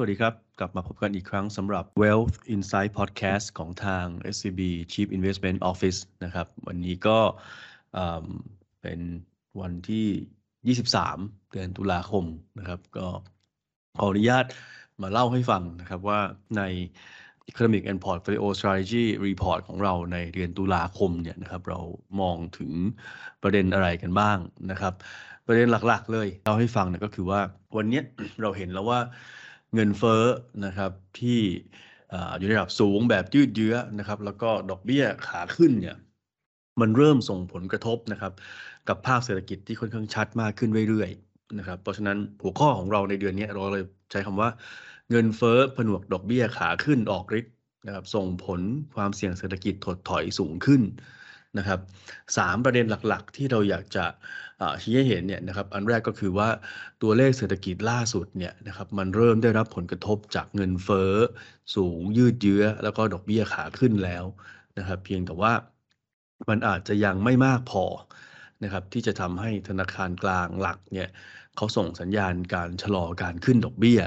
สวัสดีครับ กลับมาพบกันอีกครั้งสำหรับ Wealth Insight Podcast ของทาง SCB Chief Investment Office นะครับ วันนี้ก็เป็นวันที่ 23 เดือนตุลาคมนะครับ ก็ขออนุญาตมาเล่าให้ฟังนะครับว่าใน Economic and Portfolio Strategy Report ของเราในเดือนตุลาคมเนี่ยนะครับ เรามองถึงประเด็นอะไรกันบ้างนะครับ ประเด็นหลักๆ เลยเล่าให้ฟังเนี่ยก็คือว่าวันนี้เราเห็นแล้วว่า เงินเฟ้อนะครับที่อยู่ในระดับสูงแบบยืดเยื้อนะครับ แล้วก็ดอกเบี้ยขาขึ้นเนี่ยมันเริ่มส่งผลกระทบนะครับ กับภาคเศรษฐกิจที่ค่อนข้างชัดมากขึ้นเรื่อยๆนะครับ เพราะฉะนั้นหัวข้อของเราในเดือนนี้เราเลยใช้คำว่าเงินเฟ้อผนวกดอกเบี้ยขาขึ้นออกฤทธิ์นะครับส่งผลความเสี่ยงเศรษฐกิจถดถอยสูงขึ้น นะครับสามประเด็นหลักๆ ที่เราอยากจะชี้ให้เห็นเนี่ยนะครับอันแรกก็คือว่าตัวเลขเศรษฐกิจล่าสุดเนี่ยนะครับมันเริ่มได้รับผลกระทบจากเงินเฟ้อสูงยืดเยื้อ แล้วก็ดอกเบี้ยขาขึ้นแล้วนะครับเพียงแต่ว่ามันอาจจะยังไม่มากพอนะครับที่จะทำให้ธนาคารกลางหลักเนี่ยเขาส่งสัญญาณการชะลอการขึ้นดอกเบี้ย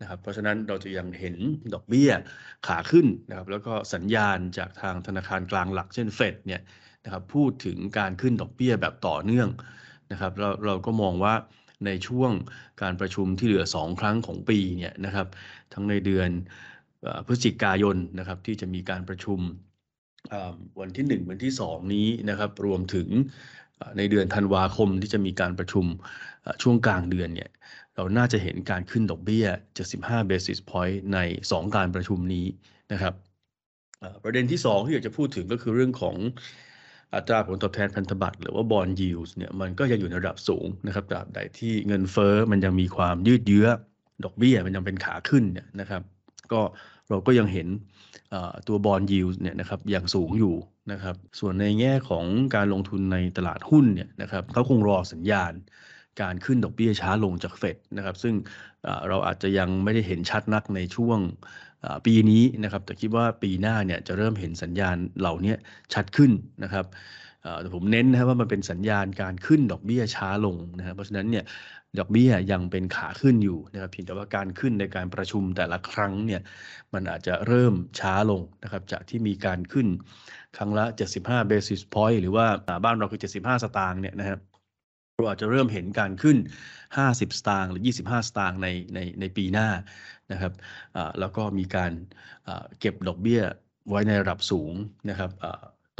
นะครับเพราะฉะนั้นเราจะยังเห็นดอกเบี้ยขาขึ้นนะครับแล้วก็สัญญาณจากทางธนาคารกลางหลักเช่นเฟดเนี่ยนะครับพูดถึงการขึ้นดอกเบี้ยแบบต่อเนื่องนะครับเราเราก็มองว่าในช่วงการประชุมที่เหลือ 2 ครั้งของปีเนี่ยนะครับทั้งในเดือนพฤศจิกายนนะครับที่จะมีการประชุมวันที่ 1 วันที่ 2 นี้นะครับรวมถึงในเดือนธันวาคมที่จะมีการประชุมช่วงกลางเดือนเนี่ย เราน่าจะเห็นการขึ้นดอกเบี้ย 75 basis point ใน 2 การประชุมนี้นะครับประเด็นที่ 2 ที่อยากจะพูดถึงก็คือเรื่องของอัตราผลตอบแทนพันธบัตรหรือว่าบอลยิวส์เนี่ยมันก็ยังอยู่ในระดับสูงนะครับตราบใดที่เงินเฟ้อมันยังมีความยืดเยื้อ ดอกเบี้ยมันยังเป็นขาขึ้นเนี่ยนะครับก็เราก็ยังเห็นตัวบอลยิวส์เนี่ยนะครับยังสูงอยู่นะครับส่วนในแง่ของการลงทุนในตลาดหุ้นเนี่ยนะครับเขาคงรอสัญญาณ การขึ้นดอกเบี้ยช้าลงจากเฟดนะครับ ซึ่งเราอาจจะยังไม่ได้เห็นชัดนักในช่วงปีนี้นะครับ แต่คิดว่าปีหน้าเนี่ยจะเริ่มเห็นสัญญาณเหล่านี้ชัดขึ้นนะครับแต่ผมเน้นนะว่ามันเป็นสัญญาณการขึ้นดอกเบี้ยช้าลงนะครับเพราะฉะนั้นเนี่ยดอกเบี้ยยังเป็นขาขึ้นอยู่นะครับเพียงแต่ว่าการขึ้นในการประชุมแต่ละครั้งเนี่ยมันอาจจะเริ่มช้าลงนะครับจากที่มีการขึ้นครั้งละ 75 basis point หรือว่าบ้านเราคือ 75 สตางค์เนี่ยนะครับ เราอาจจะเริ่มเห็นการขึ้น 50 สตางค์หรือ 25 สตางค์ในในในปีหน้านะครับแล้วก็มีการเก็บดอกเบี้ยไว้ในระดับสูงนะครับ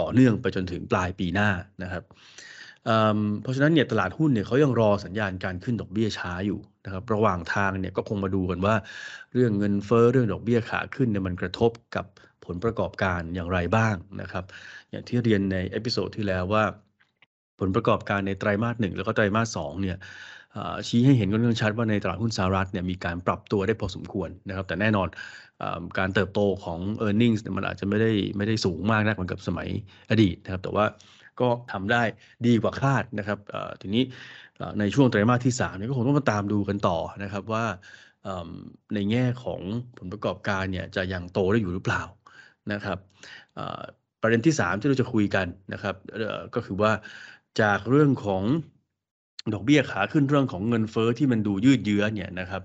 ต่อเนื่องไปจนถึงปลายปีหน้านะครับเพราะฉะนั้นเนี่ยตลาดหุ้นเนี่ยเขายังรอสัญญาณการขึ้นดอกเบี้ยช้าอยู่นะครับระหว่างทางเนี่ยก็คงมาดูกันว่า เรื่องเงินเฟ้อเรื่องดอกเบี้ยขาขึ้นเนี่ยมันกระทบกับผลประกอบการอย่างไรบ้างนะครับ อย่างที่เรียนใน episode ที่แล้วว่า ผลประกอบการในไตรามาสหนึ่งแล้วก็ไตรามาสสองเนี่ยชี้ให้เห็นกันเรื่องชัดว่าในตลาดหุ้นสหรัฐเนี่ยมีการปรับตัวได้พอสมควรนะครับ แต่แน่นอนการเติบโตของ e a r n i n g เนี่ยมันอาจจะไม่ได้ไม่ได้สูงมากนักเหมือนกับสมัยอดีตนะครับ แต่ว่าก็ทำได้ดีกว่าคาดนะครับทีนี้ในช่วงไตรมาสที่3เนี่ยก็คงต้องมาตามดูกันต่อนะครับว่าในแง่ของผลประกอบการเนี่ยจะยังโตได้อยู่หรือเปล่านะครับประเด็นที่ 3 ที่เราจะคุยกันนะครับก็คือว่า จากเรื่องของดอกเบี้ยขาขึ้นเรื่องของเงินเฟอ้อที่มันดูยืดเยื้อเนี่ยนะครับ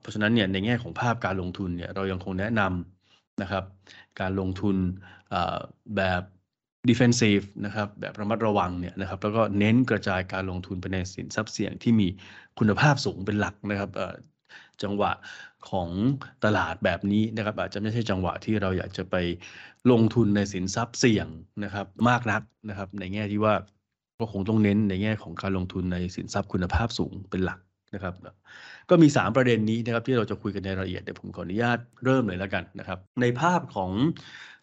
เพราะฉะนั้นเนี่ยในแง่ของภาพการลงทุนเนี่ยเรายังคงแนะนำนะครับ การลงทุนแบบ defensive นะครับแบบระมัดระวังเนี่ยนะครับแล้วก็เน้นกระจายการลงทุนไปในสินทรัพย์เสี่ยงที่มีคุณภาพสูงเป็นหลักนะครับจังหวะของตลาดแบบนี้นะครับ อาจจะไม่ใช่จังหวะที่เราอยากจะไปลงทุนในสินทรัพย์เสี่ยงนะครับ มากนักนะครับ ในแง่ที่ว่า ก็คงต้องเน้นในแง่ของการลงทุนในสินทรัพย์คุณภาพสูงเป็นหลักนะครับ ก็มี 3 ประเด็นนี้นะครับที่เราจะคุยกันในรายละเอียดเดี๋ยวผมขออนุญาตเริ่มเลยแล้วกันนะครับ ในภาพของ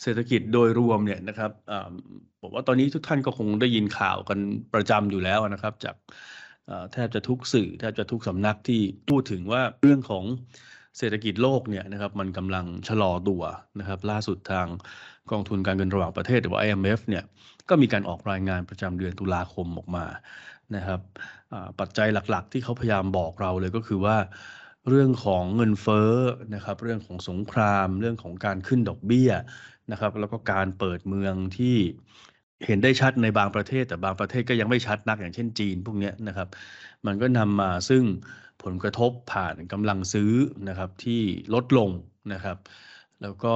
เศรษฐกิจโดยรวมเนี่ยนะครับผมว่าตอนนี้ทุกท่านก็คงได้ยินข่าวกันประจำอยู่แล้วนะครับ จากแทบจะทุกสื่อแทบจะทุกสำนักที่พูดถึงว่าเรื่องของเศรษฐกิจโลกเนี่ยนะครับมันกำลังชะลอตัวนะครับ ล่าสุดทางกองทุนการเงินระหว่างประเทศหรือว่า IMF เนี่ย ก็มีการออกรายงานประจำเดือนตุลาคมออกมานะครับปัจจัยหลักๆ ที่เขาพยายามบอกเราเลยก็คือว่าเรื่องของเงินเฟ้อนะครับเรื่องของสงคราม เรื่องของการขึ้นดอกเบี้ยนะครับแล้วก็การเปิดเมืองที่เห็นได้ชัดในบางประเทศ แต่บางประเทศก็ยังไม่ชัดนักอย่างเช่นจีนพวกนี้นะครับ มันก็นำมาซึ่งผลกระทบผ่านกำลังซื้อนะครับที่ลดลงนะครับ แล้วก็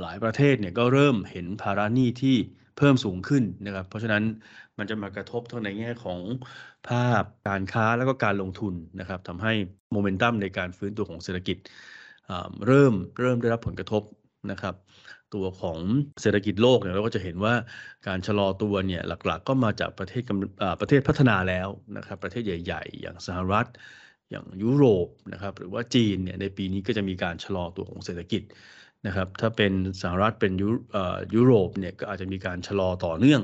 หลายประเทศเนี่ยก็เริ่มเห็นภาระหนี้ที่ เพิ่มสูงขึ้นนะครับ เพราะฉะนั้นมันจะมากระทบทั้งในแง่ของภาพการค้าแล้วก็การลงทุนนะครับทำให้โมเมนตัมในการฟื้นตัวของเศรษฐกิจเริ่มเริ่มได้รับผลกระทบนะครับ ตัวของเศรษฐกิจโลกเนี่ยเราก็จะเห็นว่าการชะลอตัวเนี่ยหลักๆ ก็มาจากประเทศประเทศพัฒนาแล้วนะครับ ประเทศใหญ่ ๆ อย่างสหรัฐ อย่างยุโรปนะครับ หรือว่าจีนเนี่ยในปีนี้ก็จะมีการชะลอตัวของเศรษฐกิจ นะครับถ้าเป็นสหรัฐเป็นยุยโรปเนี่ยก็อาจจะมีการชะลอต่อเนื่อง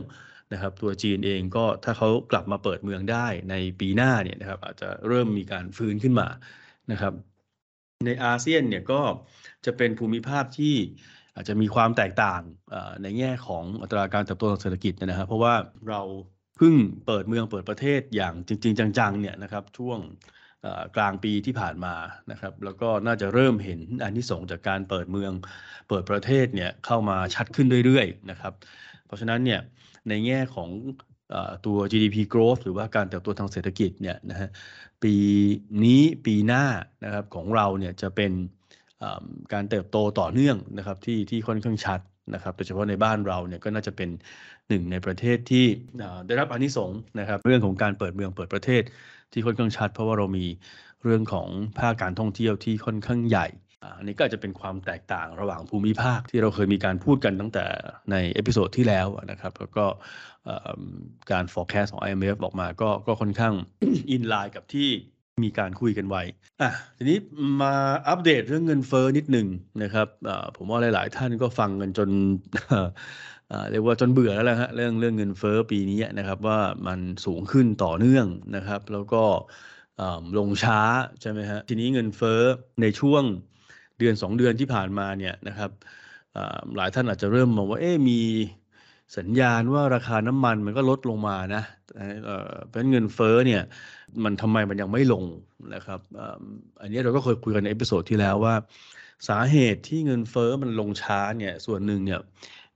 นะครับตัวจีนเองก็ถ้าเขากลับมาเปิดเมืองได้ในปีหน้าเนี่ยนะครับอาจจะเริ่มมีการฟื้นขึ้นมานะครับ ในอาเซียนเนี่ยก็จะเป็นภูมิภาคที่อาจจะมีความแตกต่างในแง่ของอัตราการเติบโตทางเศรษฐกิจนะครับ เพราะว่าเราเพิ่งเปิดเมืองเปิดประเทศอย่างจริง ๆ จังๆเนี่ยนะครับช่วง กลางปีที่ผ่านมานะครับ แล้วก็น่าจะเริ่มเห็นอันที่ส่งจากการเปิดเมือง เปิดประเทศเนี่ยเข้ามาชัดขึ้นเรื่อยๆนะครับ เพราะฉะนั้นเนี่ยในแง่ของตัว GDP growth หรือว่าการเติบโตทางเศรษฐกิจเนี่ยนะฮะปีนี้ปีหน้านะครับของเราเนี่ยจะเป็นการเติบโตต่อเนื่องนะครับที่ที่ค่อนข้างชัดนะครับโดยเฉพาะในบ้านเราเนี่ยก็น่าจะเป็นหนึ่งในประเทศที่ได้รับอานิสงส์นะครับเรื่องของการเปิดเมืองเปิดประเทศ ที่ค่อนข้างชัด เพราะว่าเรามีเรื่องของภาคการท่องเที่ยวที่ค่อนข้างใหญ่อันนี้ก็จะเป็นความแตกต่างระหว่างภูมิภาคที่เราเคยมีการพูดกันตั้งแต่ใน episode ที่แล้วนะครับแล้วก็การ forecast ของ IMF ออกมาก็ก็ค่อนข้างอินไลน์กับที่มีการคุยกันไว้อะทีนี้มาอัปเดตเรื่องเงินเฟ้อนิดหนึ่งนะครับผมว่าหลาย ๆ ท่านก็ฟังกันจน เรียกว่าจนเบื่อแล้วแหละฮะเรื่องเรื่องเงินเฟ้อปีนี้นะครับว่ามันสูงขึ้นต่อเนื่องนะครับ แล้วก็ลงช้าใช่ไหมฮะทีนี้เงินเฟ้อในช่วงเดือน 2 เดือนที่ผ่านมาเนี่ยนะครับหลายท่านอาจจะเริ่มมองว่าเอ๊มีสัญญาณว่าราคาน้ำมันมันก็ลดลงมานะเพราะเงินเฟ้อเนี่ยมันทำไมมันยังไม่ลงนะครับอันนี้เราก็เคยคุยกันใน episode ที่แล้วว่า สาเหตุที่เงินเฟ้อมันลงช้าเนี่ยส่วนหนึ่งเนี่ย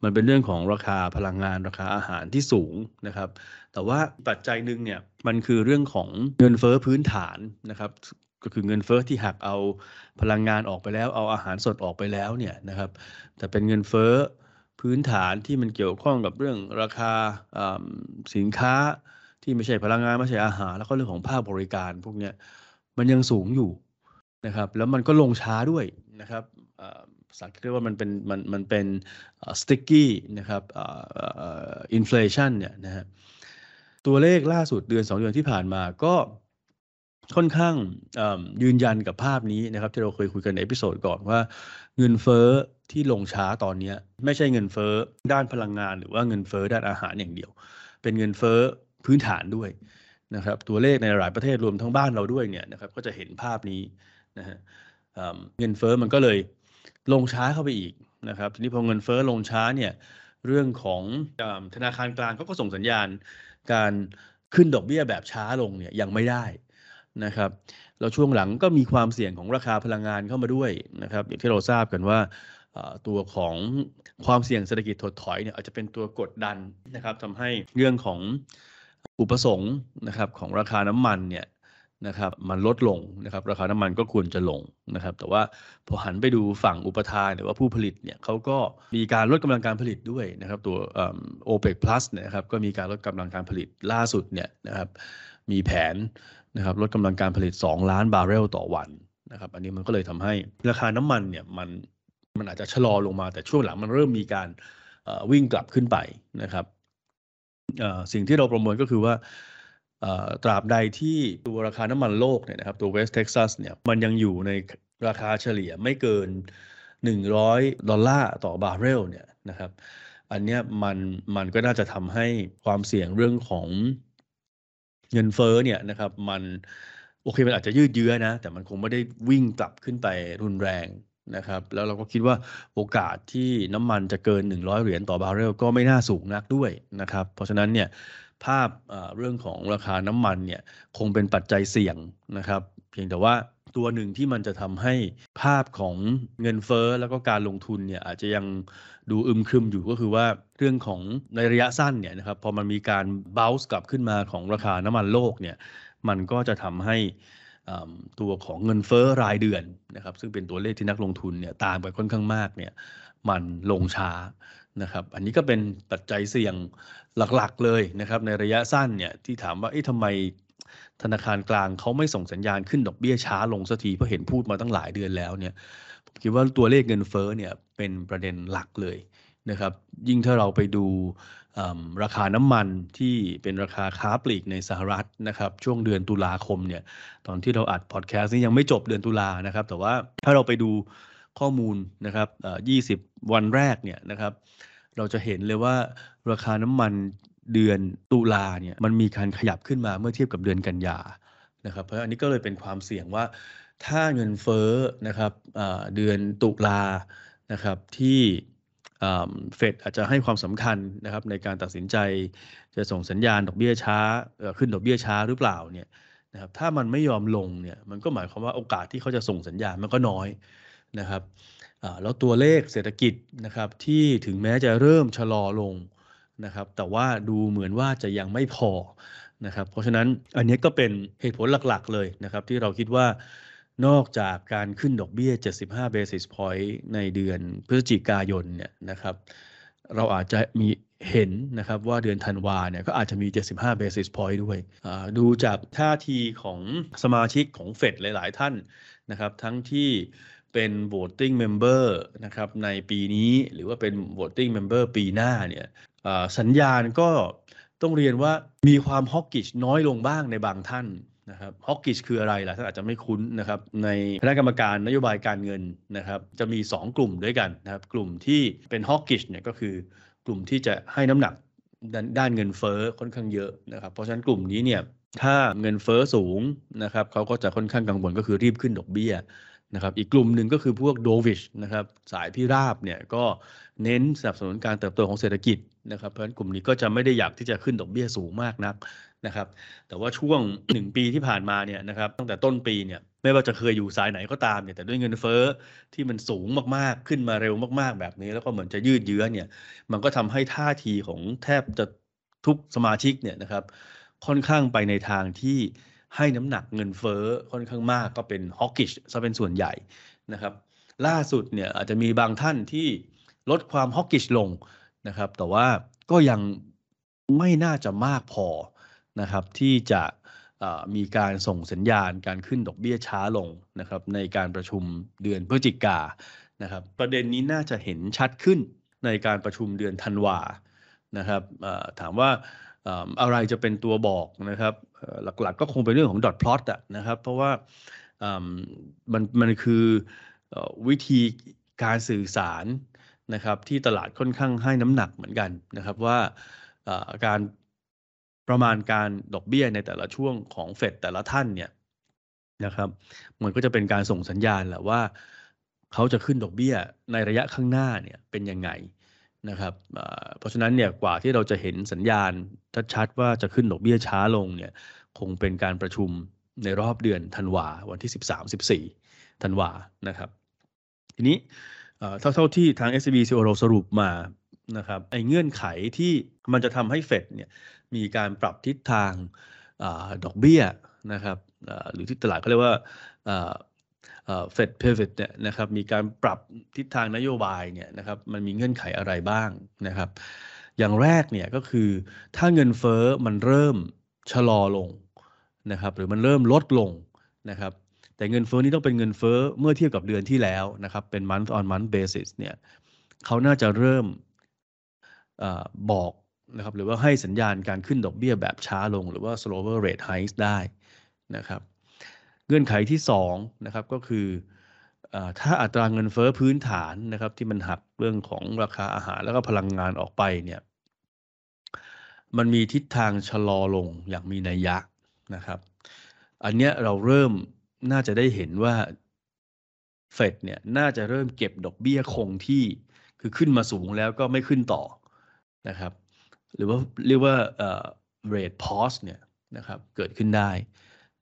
มันเป็นเรื่องของราคาพลังงานราคาอาหารที่สูงนะครับ แต่ว่าปัจจัยหนึ่งเนี่ยมันคือเรื่องของเงินเฟ้อพื้นฐานนะครับก็คือเงินเฟ้อที่หักเอาพลังงานออกไปแล้ว เอาอาหารสดออกไปแล้วเนี่ยนะครับ แต่เป็นเงินเฟ้อพื้นฐานที่มันเกี่ยวข้องกับเรื่องราคาสินค้าที่ไม่ใช่พลังงานไม่ใช่อาหาร แล้วก็เรื่องของภาคบริการพวกนี้มันยังสูงอยู่นะครับ แล้วมันก็ลงช้าด้วยนะครับ สักเรียกว่ามันเป็นมันมันเป็นสติ๊กกี้นะครับอินฟลชันเนี่ยนะฮะตัวเลขล่าสุดเดือน 2 เดือนที่ผ่านมาก็ค่อนข้างยืนยันกับภาพนี้นะครับ ที่เราเคยคุยกันใน episode ก่อนว่าเงินเฟ้อที่ลงช้าตอนนี้ไม่ใช่เงินเฟ้อด้านพลังงาน หรือว่าเงินเฟ้อด้านอาหารอย่างเดียว เป็นเงินเฟ้อพื้นฐานด้วยนะครับ ตัวเลขในหลายประเทศรวมทั้งบ้านเราด้วยเนี่ยนะครับก็จะเห็นภาพนี้นะฮะเงินเฟ้อมันก็เลย ลงช้าเข้าไปอีกนะครับ ทีนี้พอเงินเฟ้อลงช้าเนี่ยเรื่องของธนาคารกลางเขาก็ส่งสัญญาณการขึ้นดอกเบี้ยแบบช้าลงเนี่ยยังไม่ได้นะครับแล้วช่วงหลังก็มีความเสี่ยงของราคาพลังงานเข้ามาด้วยนะครับอย่างที่เราทราบกันว่าตัวของความเสี่ยงเศรษฐกิจถดถอยเนี่ยอาจจะเป็นตัวกดดันนะครับทำให้เรื่องของอุปสงค์นะครับของราคาน้ำมันเนี่ย นะครับมันลดลงนะครับราคาน้ำมันก็ควรจะลงนะครับแต่ว่าพอหันไปดูฝั่งอุปทานหรือว่าผู้ผลิตเนี่ยเขาก็มีการลดกำลังการผลิตด้วยนะครับตัวโอเปกพลัสเนี่ยครับก็มีการลดกำลังการผลิตล่าสุดเนี่ยนะครับมีแผนนะครับลดกำลังการผลิต 2 ล้านบาร์เรลต่อวันนะครับอันนี้มันก็เลยทำให้ราคาน้ำมันเนี่ยมันมันอาจจะชะลอลงมาแต่ช่วงหลังมันเริ่มมีการวิ่งกลับขึ้นไปนะครับสิ่งที่เราประเมินก็คือว่า ตราบใดที่ตัวราคาน้ำมันโลกเนี่ยนะครับตัวเวสต์เท็กซัสเนี่ยมันยังอยู่ในราคาเฉลี่ยไม่เกิน 100 ดอลลาร์ต่อบาร์เรลเนี่ยนะครับอันนี้มันมันก็น่าจะทำให้ความเสี่ยงเรื่องของเงินเฟ้อเนี่ยนะครับมันโอเคมันอาจจะยืดเยื้อนะ แต่มันคงไม่ได้วิ่งกลับขึ้นไปรุนแรงนะครับ แล้วเราก็คิดว่าโอกาสที่น้ำมันจะเกิน 100 เหรียญต่อบาร์เรลก็ไม่น่าสูงนักด้วยนะครับ เพราะฉะนั้นเนี่ย ภาพเรื่องของราคาน้ำมันเนี่ยคงเป็นปัจจัยเสี่ยงนะครับ เพียงแต่ว่าตัวหนึ่งที่มันจะทำให้ภาพของเงินเฟ้อแล้วก็การลงทุนเนี่ยอาจจะยังดูอึมครึมอยู่ก็คือว่าเรื่องของในระยะสั้นเนี่ยนะครับพอมันมีการ bounce กลับขึ้นมาของราคาน้ำมันโลกเนี่ยมันก็จะทำให้ตัวของเงินเฟ้อรายเดือนนะครับซึ่งเป็นตัวเลขที่นักลงทุนเนี่ยตามไปค่อนข้างมากเนี่ยมันลงช้า นะครับอันนี้ก็เป็นปัจจัยเสี่ยงหลักๆเลยนะครับในระยะสั้นเนี่ยที่ถามว่าเอ๊ะทำไมธนาคารกลางเขาไม่ส่งสัญญาณขึ้นดอกเบี้ยช้าลงสักทีเพราะเห็นพูดมาตั้งหลายเดือนแล้วเนี่ยผมคิดว่าตัวเลขเงินเฟ้อเนี่ยเป็นประเด็นหลักเลยนะครับยิ่งถ้าเราไปดูราคาน้ำมันที่เป็นราคาค้าปลีกในสหรัฐนะครับช่วงเดือนตุลาคมเนี่ยตอนที่เราอัดพอดแคสต์นี้ยังไม่จบเดือนตุลานะครับแต่ว่าถ้าเราไปดู ข้อมูลนะครับ20วันแรกเนี่ยนะครับ เราจะเห็นเลยว่าราคาน้ำมันเดือนตุลาเนี่ยมันมีการขยับขึ้นมาเมื่อเทียบกับเดือนกันยานะครับเพราะอันนี้ก็เลยเป็นความเสี่ยงว่า ถ้าเงินเฟ้อนะครับเดือนตุลานะครับที่เฟดอาจจะให้ความสำคัญนะครับในการตัดสินใจจะส่งสัญญาณดอกเบี้ยช้าขึ้นดอกเบี้ยช้าหรือเปล่าเนี่ยนะครับถ้ามันไม่ยอมลงเนี่ยมันก็หมายความว่าโอกาสที่เขาจะส่งสัญญาณมันก็น้อย นะครับแล้วตัวเลขเศรษฐกิจนะครับที่ถึงแม้จะเริ่มชะลอลงนะครับแต่ว่าดูเหมือนว่าจะยังไม่พอนะครับเพราะฉะนั้นอันนี้ก็เป็นเหตุผลหลักๆเลยนะครับที่เราคิดว่านอกจากการขึ้นดอกเบี้ย 75 basis point ในเดือนพฤศจิกายนเนี่ยนะครับเราอาจจะมีเห็นนะครับว่าเดือนธันวาเนี่ยก็อาจจะมี 75 basis point ด้วย ดูจากท่าทีของสมาชิกของเฟดหลาย ๆ ท่านนะครับทั้งที่ เป็น voting member นะครับในปีนี้หรือว่าเป็น voting member ปีหน้าเนี่ยสัญญาณก็ต้องเรียนว่ามีความฮอกกิชน้อยลงบ้างในบางท่านนะครับฮอกกิชคืออะไรล่ะท่านอาจจะไม่คุ้นนะครับในคณะกรรมการนโยบายการเงินนะครับจะมี 2 กลุ่มด้วยกันนะครับกลุ่มที่เป็นฮอกกิชเนี่ยก็คือกลุ่มที่จะให้น้ำหนักด้านเงินเฟ้อค่อนข้างเยอะนะครับเพราะฉะนั้นกลุ่มนี้เนี่ยถ้าเงินเฟ้อสูงนะครับเขาก็จะค่อนข้างกังวลก็คือรีบขึ้นดอกเบี้ย นะครับอีกกลุ่มหนึ่งก็คือพวกโดวิชนะครับสายพิราบเนี่ยก็เน้นสนับสนุนการเติบโตของเศรษฐกิจนะครับเพราะฉะนั้นกลุ่มนี้ก็จะไม่ได้อยากที่จะขึ้นดอกเบี้ยสูงมากนักนะครับแต่ว่าช่วง 1 ปีที่ผ่านมาเนี่ยนะครับตั้งแต่ต้นปีเนี่ยไม่ว่าจะเคยอยู่สายไหนก็ตามเนี่ยแต่ด้วยเงินเฟ้อที่มันสูงมากๆขึ้นมาเร็วมากๆ แบบนี้ แล้วก็เหมือนจะยืดเยื้อเนี่ยมันก็ทำให้ท่าทีของแทบจะทุกสมาชิกเนี่ยนะครับค่อนข้างไปในทางที่ ให้น้ำหนักเงินเฟ้อค่อนข้างมากก็เป็นฮอกกิชซะเป็นส่วนใหญ่นะครับ ล่าสุดเนี่ยอาจจะมีบางท่านที่ลดความฮอกกิชลงนะครับ แต่ว่าก็ยังไม่น่าจะมากพอนะครับที่จะมีการส่งสัญญาณการขึ้นดอกเบี้ยช้าลงนะครับในการประชุมเดือนพฤศจิกานะครับ ประเด็นนี้น่าจะเห็นชัดขึ้นในการประชุมเดือนธันวานะครับถามว่า อะไรจะเป็นตัวบอกนะครับหลักๆก็คงเป็นเรื่องของดอทพลอตอะนะครับ เพราะว่ามันมันคือวิธีการสื่อสารนะครับ ที่ตลาดค่อนข้างให้น้ำหนักเหมือนกันนะครับว่าการประมาณการดอกเบี้ยในแต่ละช่วงของเฟดแต่ละท่านเนี่ยนะครับ มันก็จะเป็นการส่งสัญญาณแหละว่าเขาจะขึ้นดอกเบี้ยในระยะข้างหน้าเนี่ยเป็นยังไง นะครับเพราะฉะนั้นเนี่ยกว่าที่เราจะเห็นสัญญาณชัดๆว่าจะขึ้นดอกเบี้ยช้าลงเนี่ยคงเป็นการประชุมในรอบเดือนธันวาวันที่ 13-14ธันวานะครับ ทีนี้เท่าที่ทาง SCB เราสรุปมานะครับไอ้เงื่อนไขที่มันจะทำให้เฟดเนี่ยมีการปรับทิศทางอดอกเบี้ยนะครับหรือที่ตลาดเขาเรียกว่า เฟดเพเวตเนี่ยนะครับมีการปรับทิศทางนโยบายเนี่ยนะครับมันมีเงื่อนไขอะไรบ้างนะครับ อย่างแรกเนี่ยก็คือถ้าเงินเฟ้อมันเริ่มชะลอลงนะครับหรือมันเริ่มลดลงนะครับแต่เงินเฟ้อนี้ต้องเป็นเงินเฟ้อเมื่อเทียบกับเดือนที่แล้วนะครับเป็น month on month basis เนี่ยเขาน่าจะเริ่มอบอกนะครับหรือว่าให้สัญญาณการขึ้นดอกเบี้ยแบบช้าลง หรือว่า slower rate hikes ได้นะครับ งื่อนไขที่2นะครับก็คือถ้าอัตราเงินเฟ้อพื้นฐานนะครับ ที่มันหักเรื่องของราคาอาหารแล้วก็พลังงานออกไปเนี่ยมันมีทิศทางชะลอลงอย่างมีนัยยะนะครับ อันเนี้ยเราเริ่มน่าจะได้เห็นว่าเฟดเนี่ยน่าจะเริ่มเก็บดอกเบี้ยคงที่คือขึ้นมาสูงแล้วก็ไม่ขึ้นต่อนะครับ หรือว่าเรียกว่าเอ่อ rate pause เนี่ยนะครับเกิดขึ้นได้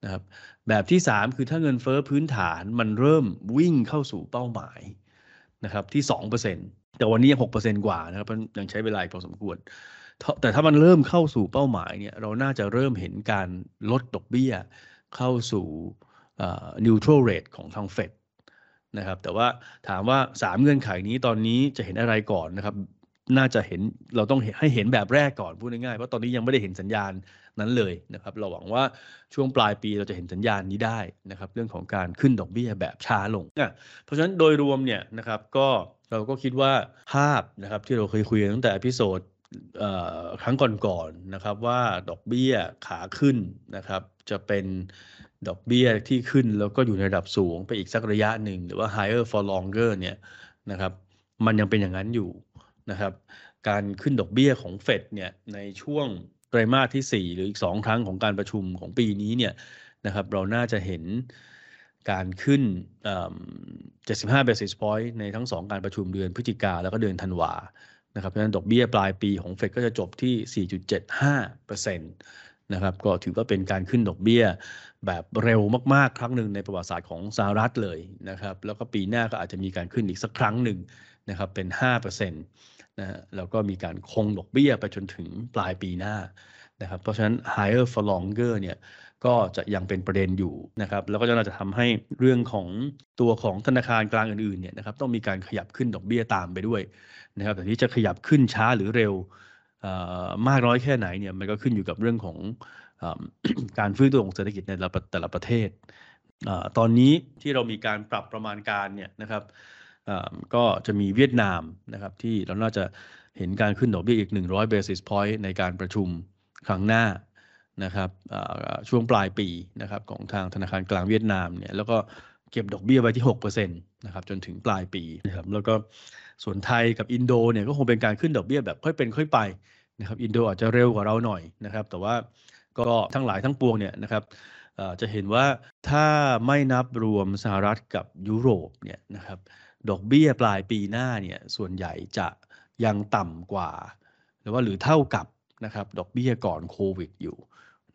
นะครับแบบที่ 3 คือถ้าเงินเฟอ้อพื้นฐานมันเริ่มวิ่งเข้าสู่เป้าหมายนะครับที่ 2%แต่วันนี้ยัง 6%กว่านะครับยังใช้เวลาพอสมควร แต่ถ้ามันเริ่มเข้าสู่เป้าหมายเนี่ยเราน่าจะเริ่มเห็นการลดดอกเบี้ย เข้าสู่ neutral rate ของทางเฟดนะครับแต่ว่าถามว่า 3 เงื่อนไขนี้ตอนนี้จะเห็นอะไรก่อนนะครับน่าจะเห็นเราต้องให้เห็นแบบแรกก่อนพูดง่ายๆเพราะตอนนี้ยังไม่ได้เห็นสัญญาณ นั้นเลยนะครับเราหวังว่าช่วงปลายปีเราจะเห็นสัญญาณนี้ได้นะครับเรื่องของการขึ้นดอกเบี้ยแบบช้าลงนะเพราะฉะนั้นโดยรวมเนี่ยนะครับก็เราก็คิดว่าภาพนะครับที่เราเคยคุยกันตั้งแต่อพิโซดครั้งก่อนๆนนะครับว่าดอกเบี้ยขาขึ้นนะครับจะเป็นดอกเบี้ยที่ขึ้นแล้วก็อยู่ในระดับสูงไปอีกสักระยะหนึ่งหรือว่า higher for longer เนี่ยนะครับมันยังเป็นอย่างนั้นอยู่นะครับการขึ้นดอกเบี้ยของเฟดเนี่ยในช่วง ไตรมาสที่ 4 หรืออีก 2 ครั้งของการประชุมของปีนี้เนี่ยนะครับเราน่าจะเห็นการขึ้น 75 basis point ในทั้ง 2 การประชุมเดือนพฤศจิกาแล้วก็เดือนธันวานะครับเพราะฉะนั้นดอกเบี้ยปลายปีของเฟดก็จะจบที่ 4.75%นะครับก็ถือว่าเป็นการขึ้นดอกเบี้ยแบบเร็วมากๆ ครั้งหนึ่งในประวัติศาสตร์ของสหรัฐเลยนะครับแล้วก็ปีหน้าก็อาจจะมีการขึ้นอีกสักครั้งหนึ่งนะครับเป็น 5%นะฮะแล้วก็มีการคงดอกเบี้ยไปจนถึงปลายปีหน้านะครับเพราะฉะนั้น higher for longer เนี่ยก็จะยังเป็นประเด็นอยู่นะครับแล้วก็จะน่าจะทำให้เรื่องของตัวของธนาคารกลางอื่นๆเนี่ยนะครับต้องมีการขยับขึ้นดอกเบี้ยตามไปด้วยนะครับแต่ที่จะขยับขึ้นช้าหรือเร็วมากน้อยแค่ไหนเนี่ยมันก็ขึ้นอยู่กับเรื่องของการฟื้นตัวของเศรษฐกิจในแต่ละประเทศ ตอนนี้ที่เรามีการปรับประมาณการเนี่ยนะครับ ก็จะมีเวียดนามนะครับที่เราน่าจะเห็นการขึ้นดอกเบี้ยอีก 100 basis point ในการประชุมครั้งหน้านะครับช่วงปลายปีนะครับของทางธนาคารกลางเวียดนามเนี่ยแล้วก็เก็บดอกเบี้ยไว้ที่6%นะครับจนถึงปลายปีนะครับแล้วก็ส่วนไทยกับอินโดเนี่ยก็คงเป็นการขึ้นดอกเบี้ยแบบค่อยเป็นค่อยไปนะครับอินโดอาจจะเร็วกว่าเราหน่อยนะครับ แต่ว่าก็ทั้งหลายทั้งปวงเนี่ยนะครับจะเห็นว่าถ้าไม่นับรวมสหรัฐกับยุโรปเนี่ยนะครับ ดอกเบี้ยปลายปีหน้าเนี่ยส่วนใหญ่จะยังต่ำกว่า หรือว่าหรือเท่ากับนะครับดอกเบี้ยก่อนโควิดอยู่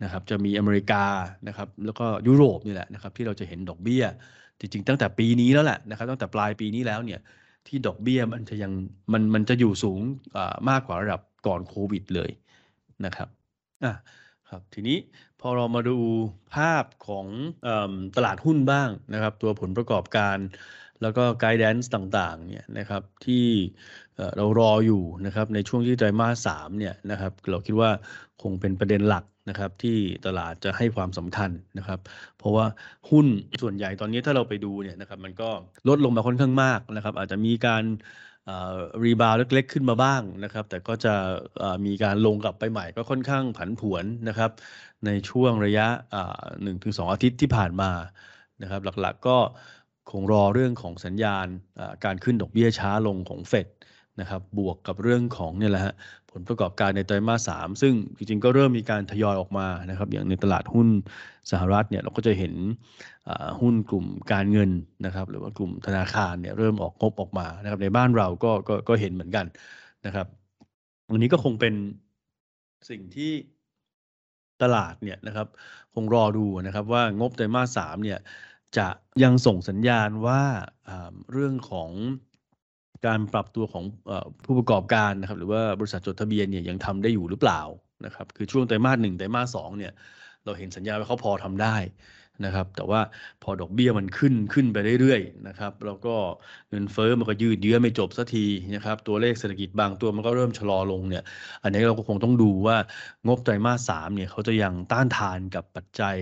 นะครับจะมีอเมริกานะครับแล้วก็ยุโรปนี่แหละนะครับที่เราจะเห็นดอกเบี้ย จริงๆ ตั้งแต่ปีนี้แล้วแหละนะครับตั้งแต่ปลายปีนี้แล้วเนี่ยที่ดอกเบี้ยมันจะยังมันมันจะอยู่สูงมากกว่าระดับก่อนโควิดเลยนะครับอะครับทีนี้พอเรามาดูภาพของอตลาดหุ้นบ้างนะครับ ตัวผลประกอบการ แล้วก็ไกด์แดนซ์ต่างๆเนี่ยนะครับที่เรารออยู่นะครับในช่วงที่ไตรมาสสามเนี่ยนะครับเราคิดว่าคงเป็นประเด็นหลักนะครับที่ตลาดจะให้ความสำคัญนะครับ เพราะว่าหุ้นส่วนใหญ่ตอนนี้ถ้าเราไปดูเนี่ยนะครับมันก็ลดลงมาค่อนข้างมากนะครับ อาจจะมีการรีบาวเล็กๆ ขึ้นมาบ้างนะครับ แต่ก็จะมีการลงกลับไปใหม่ก็ค่อนข้างผันผวนนะครับ ในช่วงระยะหนึ่งถึงสองอาทิตย์ที่ผ่านมานะครับ หลักๆก็ คงรอเรื่องของสัญญาณการขึ้นดอกเบี้ยช้าลงของเฟดนะครับบวกกับเรื่องของเนี่ยแหละฮะผลประกอบการในไตรมาสสามซึ่งจริงๆก็เริ่มมีการทยอยออกมานะครับอย่างในตลาดหุ้นสหรัฐเนี่ยเราก็จะเห็นหุ้นกลุ่มการเงินนะครับหรือว่ากลุ่มธนาคารเนี่ยเริ่มออกงบออกมานะครับในบ้านเราก็ก็ก็เห็นเหมือนกันนะครับอันนี้ก็คงเป็นสิ่งที่ตลาดเนี่ยนะครับคงรอดูนะครับว่างบไตรมาสสามเนี่ย จะยังส่งสัญญาณว่าเรื่องของการปรับตัวของผู้ประกอบการนะครับหรือว่าบริษัทจดทะเบียนเนี่ยยังทำได้อยู่หรือเปล่านะครับคือช่วงไตรมาสหนึ่งไตรมาสสองเนี่ยเราเห็นสัญญาณว่าเขาพอทำได้นะครับ แต่ว่าพอดอกเบี้ยมันขึ้นขึ้นไปเรื่อยๆนะครับแล้วก็เงินเฟ้อมันก็ยืดเยื้อไม่จบสักทีนะครับตัวเลขเศรษฐกิจบางตัวมันก็เริ่มชะลอลงเนี่ยอันนี้เราก็คงต้องดูว่างบไตรมาสสามเนี่ยเขาจะยังต้านทานกับปัจจัย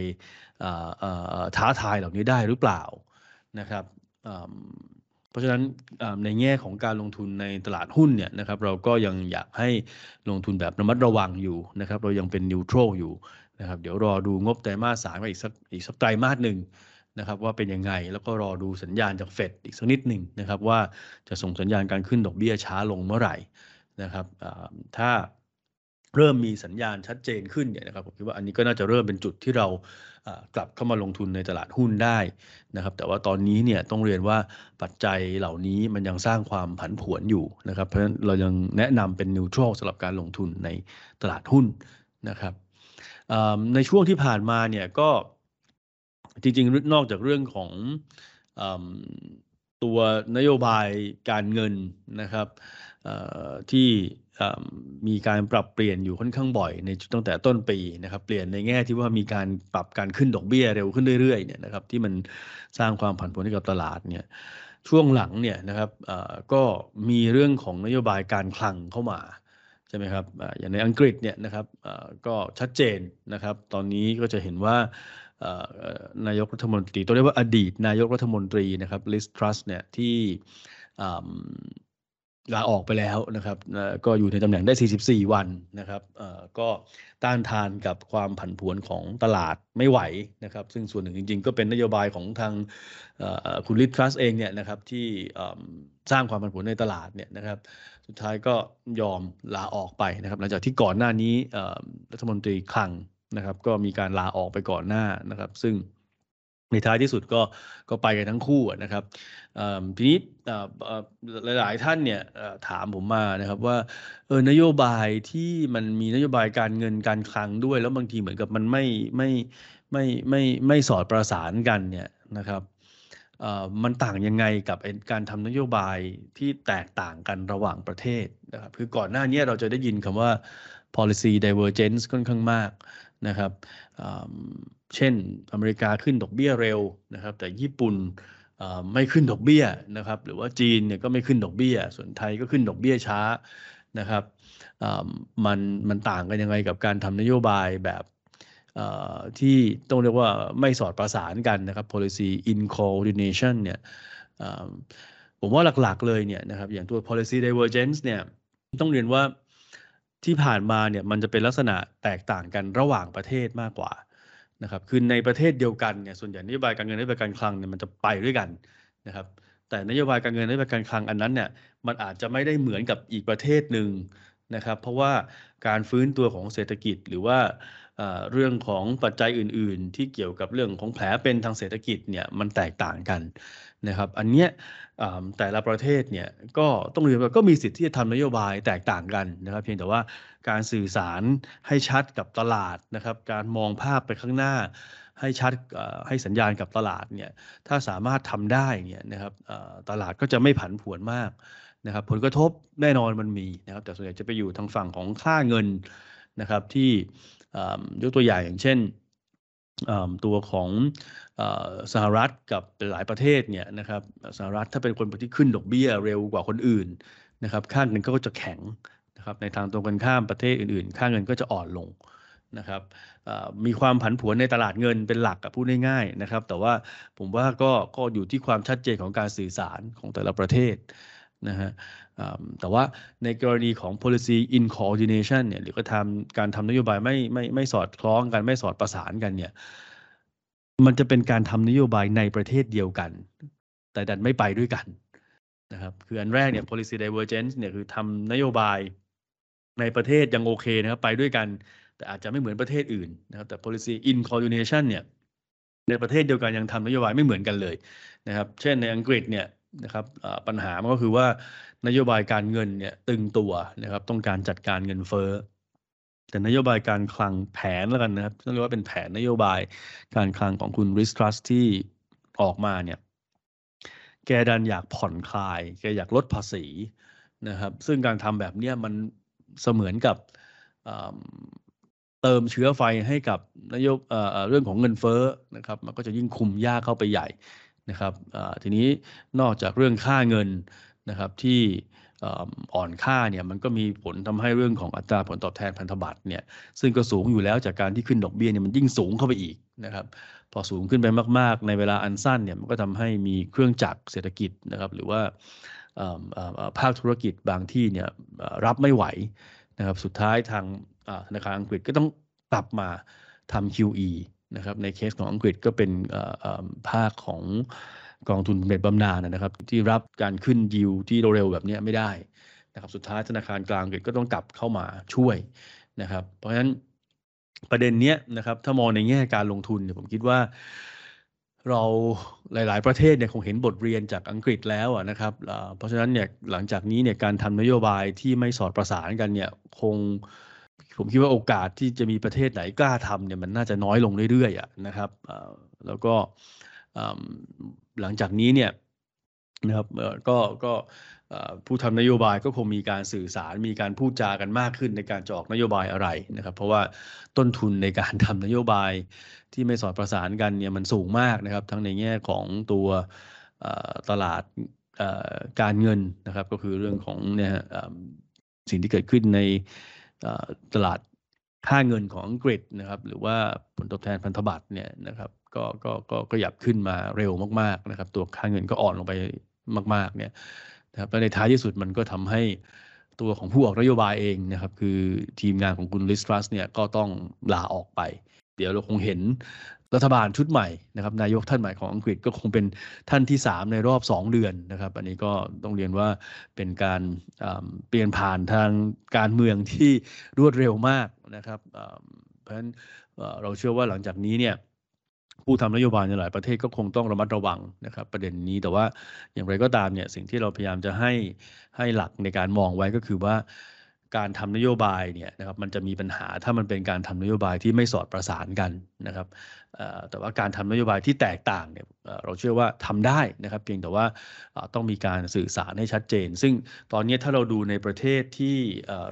ท้าทายเหล่านี้ได้หรือเปล่านะครับเพราะฉะนั้นในแง่ของการลงทุนในตลาดหุ้นเนี่ยนะครับเราก็ยังอยากให้ลงทุนแบบระมัดระวังอยู่นะครับเรายังเป็นนิวทรัลอยู่นะครับเดี๋ยวรอดูงบไตรมาสสามอีกสักอีกสักไตรมาสหนึ่งนะครับว่าเป็นยังไงแล้วก็รอดูสัญญาณจากเฟดอีกสักนิดหนึ่งนะครับว่าจะส่งสัญญาณการขึ้นดอกเบี้ยช้าลงเมื่อไหร่นะครับถ้า เริ่มมีสัญญาณชัดเจนขึ้นเนี่ยนะครับผมคิดว่าอันนี้ก็น่าจะเริ่มเป็นจุดที่เรากลับเข้ามาลงทุนในตลาดหุ้นได้นะครับ แต่ว่าตอนนี้เนี่ยต้องเรียนว่าปัจจัยเหล่านี้มันยังสร้างความผันผวนอยู่นะครับ เพราะฉะนั้นเรายังแนะนำเป็นนิวทรัลสำหรับการลงทุนในตลาดหุ้นนะครับในช่วงที่ผ่านมาเนี่ยก็จริงๆ นอกจากเรื่องของตัวนโยบายการเงินนะครับที่ มีการปรับเปลี่ยนอยู่ค่อนข้างบ่อยในตั้งแต่ต้นปีนะครับ เปลี่ยนในแง่ที่ว่ามีการปรับการขึ้นดอกเบี้ยเร็วขึ้นเรื่อยๆเนี่ยนะครับที่มันสร้างความผันผวนให้กับตลาดเนี่ยช่วงหลังเนี่ยนะครับก็มีเรื่องของนโยบายการคลังเข้ามาใช่ไหมครับอย่างในอังกฤษเนี่ยนะครับก็ชัดเจนนะครับ ตอนนี้ก็จะเห็นว่านายกรัฐมนตรีตัวเรียกว่าอดีตนายกรัฐมนตรีนะครับลิสทรัสเนี่ยที่ ลาออกไปแล้วนะครับก็อยู่ในตำแหน่งได้ 44 วันนะครับก็ต้านทานกับความผันผวนของตลาดไม่ไหวนะครับ ซึ่งส่วนหนึ่งจริง ๆ ก็เป็นนโยบายของทางคุณลิทรัสเองเนี่ยนะครับที่สร้างความผันผวนในตลาดเนี่ยนะครับ สุดท้ายก็ยอมลาออกไปนะครับ หลังจากที่ก่อนหน้านี้รัฐมนตรีคลังนะครับ ก็มีการลาออกไปก่อนหน้านะครับ ซึ่ง ในท้ายที่สุดก็ก็ไปกันทั้งคู่นะครับทีนี้หลาย ๆ ท่านเนี่ยถามผมมานะครับว่าเออนโยบายที่มันมีนโยบายการเงินการคลังด้วย แล้วบางทีเหมือนกับมันไม่ไม่ไม่ไม่ไม่สอดประสานกันเนี่ยนะครับมันต่างยังไงกับการทำนโยบายที่แตกต่างกันระหว่างประเทศนะครับคือก่อนหน้านี้เราจะได้ยินคำว่า policy divergence ค่อนข้างมาก นะครับเช่นอเมริกาขึ้นดอกเบี้ยเร็วนะครับ แต่ญี่ปุ่นไม่ขึ้นดอกเบี้ยนะครับ หรือว่าจีนเนี่ยก็ไม่ขึ้นดอกเบี้ย ส่วนไทยก็ขึ้นดอกเบี้ยช้านะครับมันมันต่างกันยังไงกับการทำนโยบายแบบที่ต้องเรียกว่าไม่สอดประสานกันนะครับ policy in coordination เนี่ยผมว่าหลักๆเลยเนี่ยนะครับอย่างตัว policy divergence เนี่ยต้องเรียนว่า ที่ผ่านมาเนี่ยมันจะเป็นลักษณะแตกต่างกันระหว่างประเทศมากกว่านะครับคือในประเทศเดียวกันเนี่ยส่วนใหญ่นโยบายการเงินนโยบายการคลังเนี่ยมันจะไปด้วยกันนะครับแต่นโยบายการเงินนโยบายการคลังอันนั้นเนี่ยมันอาจจะไม่ได้เหมือนกับอีกประเทศหนึ่งนะครับเพราะว่าการฟื้นตัวของเศรษฐกิจหรือว่าเรื่องของปัจจัยอื่น ๆ ที่เกี่ยวกับเรื่องของแผลเป็นทางเศรษฐกิจเนี่ยมันแตกต่างกัน นะครับ อันเนี้ยแต่ละประเทศเนี่ยก็ต้องเรียนว่าก็มีสิทธิ์ที่จะทำนโยบายแตกต่างกันนะครับ เพียงแต่ว่าการสื่อสารให้ชัดกับตลาดนะครับ การมองภาพไปข้างหน้าให้ชัดให้สัญญาณกับตลาดเนี่ยถ้าสามารถทำได้เนี่ยนะครับตลาดก็จะไม่ผันผวนมากนะครับ ผลกระทบแน่นอนมันมีนะครับ แต่ส่วนใหญ่จะไปอยู่ทางฝั่งของค่าเงินนะครับที่ยกตัวอย่างอย่างเช่นตัวของ สหรัฐกับหลายประเทศเนี่ยนะครับสหรัฐถ้าเป็นคนที่ขึ้นดอกเบี้ยเร็วกว่าคนอื่นนะครับค่าเงินก็จะแข็งนะครับในทางตรงกันข้ามประเทศอื่นๆ ค่าเงินก็จะอ่อนลงนะครับมีความผันผวนในตลาดเงินเป็นหลักพูดง่ายๆนะครับ แต่ว่าผมว่าก็ก็อยู่ที่ความชัดเจนของการสื่อสารของแต่ละประเทศนะฮะแต่ว่าในกรณีของ policy in coordination เนี่ยหรือก็ทำการทำนโยบายไม่ไม่ไม่สอดคล้องกันไม่สอดประสานกันเนี่ย มันจะเป็นการทำนโยบายในประเทศเดียวกัน แต่ดันไม่ไปด้วยกันนะครับ คืออันแรกเนี่ย policy divergence เนี่ยคือทำนโยบายในประเทศยังโอเคนะครับ ไปด้วยกัน แต่อาจจะไม่เหมือนประเทศอื่นนะครับ แต่ policy in coordination เนี่ย ในประเทศเดียวกันยังทำนโยบายไม่เหมือนกันเลยนะครับ เช่นในอังกฤษเนี่ยนะครับปัญหามันก็คือว่านโยบายการเงินเนี่ยตึงตัวนะครับ ต้องการจัดการเงินเฟ้อ แต่นโยบายการคลังแผนแล้วกันนะครับต้องเรียกว่าเป็นแผนนโยบายการคลังของคุณริสทรัสที่ออกมาเนี่ย แกดันอยากผ่อนคลาย แกอยากลดภาษีนะครับ ซึ่งการทำแบบนี้มันเสมือนกับเติมเชื้อไฟให้กับนโยบเรื่องของเงินเฟ้อนะครับ มันก็จะยิ่งคุมยากเข้าไปใหญ่นะครับทีนี้นอกจากเรื่องค่าเงินนะครับที่ อ่อนค่าเนี่ยมันก็มีผลทำให้เรื่องของอัตราผลตอบแทนพันธบัตรเนี่ยซึ่งก็สูงอยู่แล้วจากการที่ขึ้นดอกเบี้ยเนี่ยมันยิ่งสูงเข้าไปอีกนะครับพอสูงขึ้นไปมาก ๆ ในเวลาอันสั้นเนี่ยมันก็ทำให้มีเครื่องจักรเศรษฐกิจนะครับหรือว่าภาคธุรกิจบางที่เนี่ยรับไม่ไหวนะครับสุดท้ายทางธนาคารอังกฤษก็ต้องกลับมาทำ QE นะครับในเคสของอังกฤษก็เป็นภาคของ กองทุนบำเหน็จบำนาญนะครับ ที่รับการขึ้นยิวที่เร็วแบบนี้ไม่ได้นะครับสุดท้ายธนาคารกลางอังกฤษก็ต้องกลับเข้ามาช่วยนะครับ เพราะฉะนั้นประเด็นเนี้ยนะครับถ้ามองในแง่การลงทุนเนี่ยผมคิดว่าเราหลาย ๆ ประเทศเนี่ยคงเห็นบทเรียนจากอังกฤษแล้วนะครับ เพราะฉะนั้นเนี่ยหลังจากนี้เนี่ยการทำนโยบายที่ไม่สอดประสานกันเนี่ยคงผมคิดว่าโอกาสที่จะมีประเทศไหนกล้าทำเนี่ยมันน่าจะน้อยลงเรื่อยๆนะครับแล้วก็ หลังจากนี้เนี่ยนะครับก็ก็ผู้ทำนโยบายก็คงมีการสื่อสารมีการพูดจากันมากขึ้นในการจออกนโยบายอะไรนะครับ เพราะว่าต้นทุนในการทำนโยบายที่ไม่สอดประสานกันเนี่ยมันสูงมากนะครับ ทั้งในแง่ของตัวตลาดการเงินนะครับ ก็คือเรื่องของเนี่ยสิ่งที่เกิดขึ้นในตลาดค่าเงินของอังกฤษนะครับ หรือว่าผลตอบแทนพันธบัตรเนี่ยนะครับ ก็ก็ก็ก็หยับขึ้นมาเร็วมากๆนะครับ ตัวค่าเงินก็อ่อนลงไปมาก ๆ เนี่ยนะครับและในท้ายที่สุดมันก็ทำให้ตัวของผู้ออกนโยบายเองนะครับ คือทีมงานของคุณลิสตรัสเนี่ยก็ต้องลาออกไป เดี๋ยวเราคงเห็นรัฐบาลชุดใหม่นะครับ นายกท่านใหม่ของอังกฤษก็คงเป็นท่านที่ 3 ในรอบ 2 เดือนนะครับ อันนี้ก็ต้องเรียนว่าเป็นการเปลี่ยนผ่านทางการเมืองที่รวดเร็วมากนะครับเพราะฉะนั้นเราเชื่อว่าหลังจากนี้เนี่ย ผู้ทำนโยบายในหลายประเทศก็คงต้องระมัดระวังนะครับประเด็นนี้แต่ว่าอย่างไรก็ตามเนี่ยสิ่งที่เราพยายามจะให้ให้หลักในการมองไว้ก็คือว่าการทำนโยบายเนี่ยนะครับมันจะมีปัญหาถ้ามันเป็นการทำนโยบายที่ไม่สอดประสานกันนะครับแต่ว่าการทำนโยบายที่แตกต่างเนี่ยเราเชื่อว่าทำได้นะครับ เพียงแต่ว่าต้องมีการสื่อสารให้ชัดเจน ซึ่งตอนนี้ถ้าเราดูในประเทศที่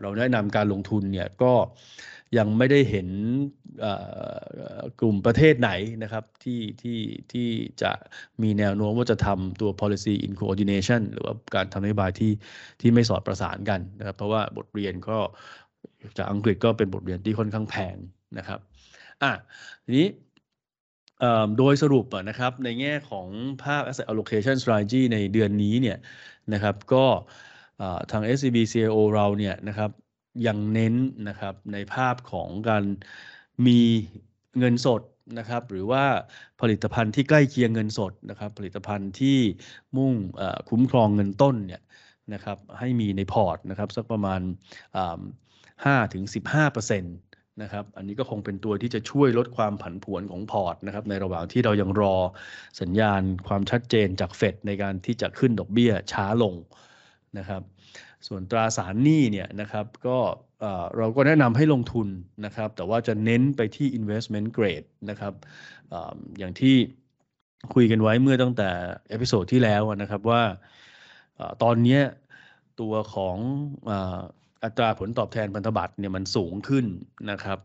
เราแนะนำการลงทุนเนี่ยก็ ยังไม่ได้เห็นกลุ่มประเทศไหนนะครับที่ที่ที่จะมีแนวโน้มว่าจะทำตัว policy in coordination หรือว่าการทำนโยบายที่ที่ไม่สอดประสานกันนะครับเพราะว่าบทเรียนก็จากอังกฤษก็เป็นบทเรียนที่ค่อนข้างแพงนะครับอะทีนี้โดยสรุปนะครับในแง่ของภาพ asset allocation strategy ในเดือนนี้เนี่ยนะครับก็ทาง SCB CIO เราเนี่ยนะครับ ยังเน้นนะครับในภาพของการมีเงินสดนะครับหรือว่าผลิตภัณฑ์ที่ใกล้เคียงเงินสดนะครับผลิตภัณฑ์ที่มุ่งคุ้มครองเงินต้นเนี่ยนะครับให้มีในพอร์ตนะครับสักประมาณ5ถึง15%นะครับอันนี้ก็คงเป็นตัวที่จะช่วยลดความผันผวนของพอร์ตนะครับในระหว่างที่เรายังรอสัญญาณความชัดเจนจากเฟดในการที่จะขึ้นดอกเบี้ยช้าลงนะครับ ส่วนตราสารหนี้เนี่ยนะครับก็เราก็แนะนำให้ลงทุนนะครับ แต่ว่าจะเน้นไปที่ investment grade นะครับอย่างที่คุยกันไว้เมื่อตั้งแต่ episode ที่แล้วนะครับว่าตอนนี้ตัวของอัตราผลตอบแทนพันธบัตรเนี่ยมันสูงขึ้นนะครับ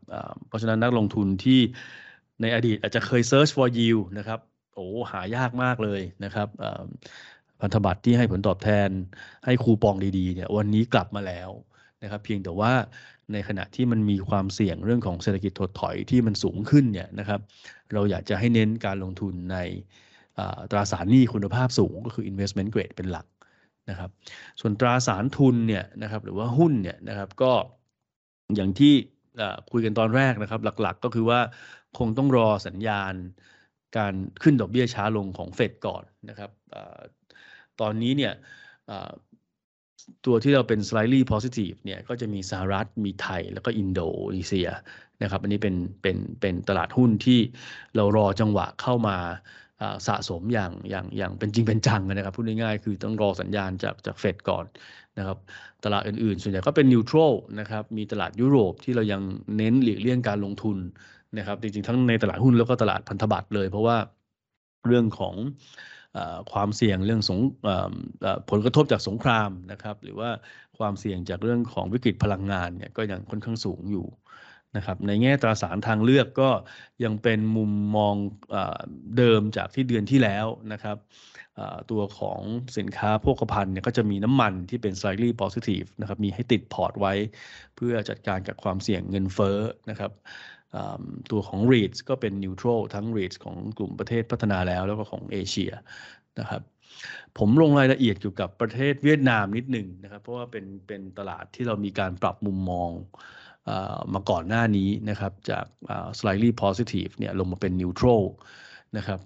เพราะฉะนั้นนักลงทุนที่ในอดีตอาจจะเคย search for yield นะครับโอ้หายากมากเลยนะครับ พันธบัตรที่ให้ผลตอบแทน ให้คูปองดีๆเนี่ยวันนี้กลับมาแล้วนะครับ เพียงแต่ว่าในขณะที่มันมีความเสี่ยงเรื่องของเศรษฐกิจถดถอยที่มันสูงขึ้นเนี่ยนะครับ เราอยากจะให้เน้นการลงทุนในตราสารหนี้คุณภาพสูงก็คือ investment grade เป็นหลักนะครับส่วนตราสารทุนเนี่ยนะครับหรือว่าหุ้นเนี่ยนะครับก็อย่างที่คุยกันตอนแรกนะครับ หลักๆก็คือว่าคงต้องรอสัญญาณการขึ้นดอกเบี้ยช้าลงของเฟดก่อนนะครับ ตอนนี้เนี่ยตัวที่เราเป็น slightly positive เนี่ยก็จะมีสหรัฐมีไทย แล้วก็อินโดนีเซียนะครับ อันนี้เป็นเป็นเป็นตลาดหุ้นที่เรารอจังหวะเข้ามาสะสมอย่างอย่างอย่างเป็นจริงเป็นจังนะครับพูดง่ายๆคือต้องรอสัญญาณจากจากเฟดก่อนนะครับตลาดอื่นๆ ส่วนใหญ่ก็เป็นนิวทรัลนะครับมีตลาดยุโรปที่เรายังเน้นหลีกเลี่ยงการลงทุนนะครับ จริงๆ ทั้งในตลาดหุ้นแล้วก็ตลาดพันธบัตรเลย เพราะว่าเรื่องของ ความเสี่ยงเรื่องสงผลกระทบจากสงครามนะครับ หรือว่าความเสี่ยงจากเรื่องของวิกฤตพลังงานเนี่ยก็ยังค่อนข้างสูงอยู่นะครับในแง่ตราสารทางเลือกก็ยังเป็นมุมมองอเดิมจากที่เดือนที่แล้วนะครับตัวของสินค้าโภคภัณฑ์เนี่ยก็จะมีน้ำมันที่เป็น slightly positive นะครับมีให้ติดพอร์ตไว้ เพื่อจัดการกับความเสี่ยงเงินเฟ้อนะครับ ตัวของ REITs ก็เป็น neutral ทั้ง REITs ของกลุ่มประเทศพัฒนาแล้วแล้วก็ของเอเชียนะครับผมลงรายละเอียดเกี่ยวกับประเทศเวียดนามนิดหนึ่งนะครับ เพราะว่าเป็นเป็นตลาดที่เรามีการปรับมุมมองมาก่อนหน้านี้นะครับ จาก slightly positive เนี่ยลงมาเป็น neutral นะครับ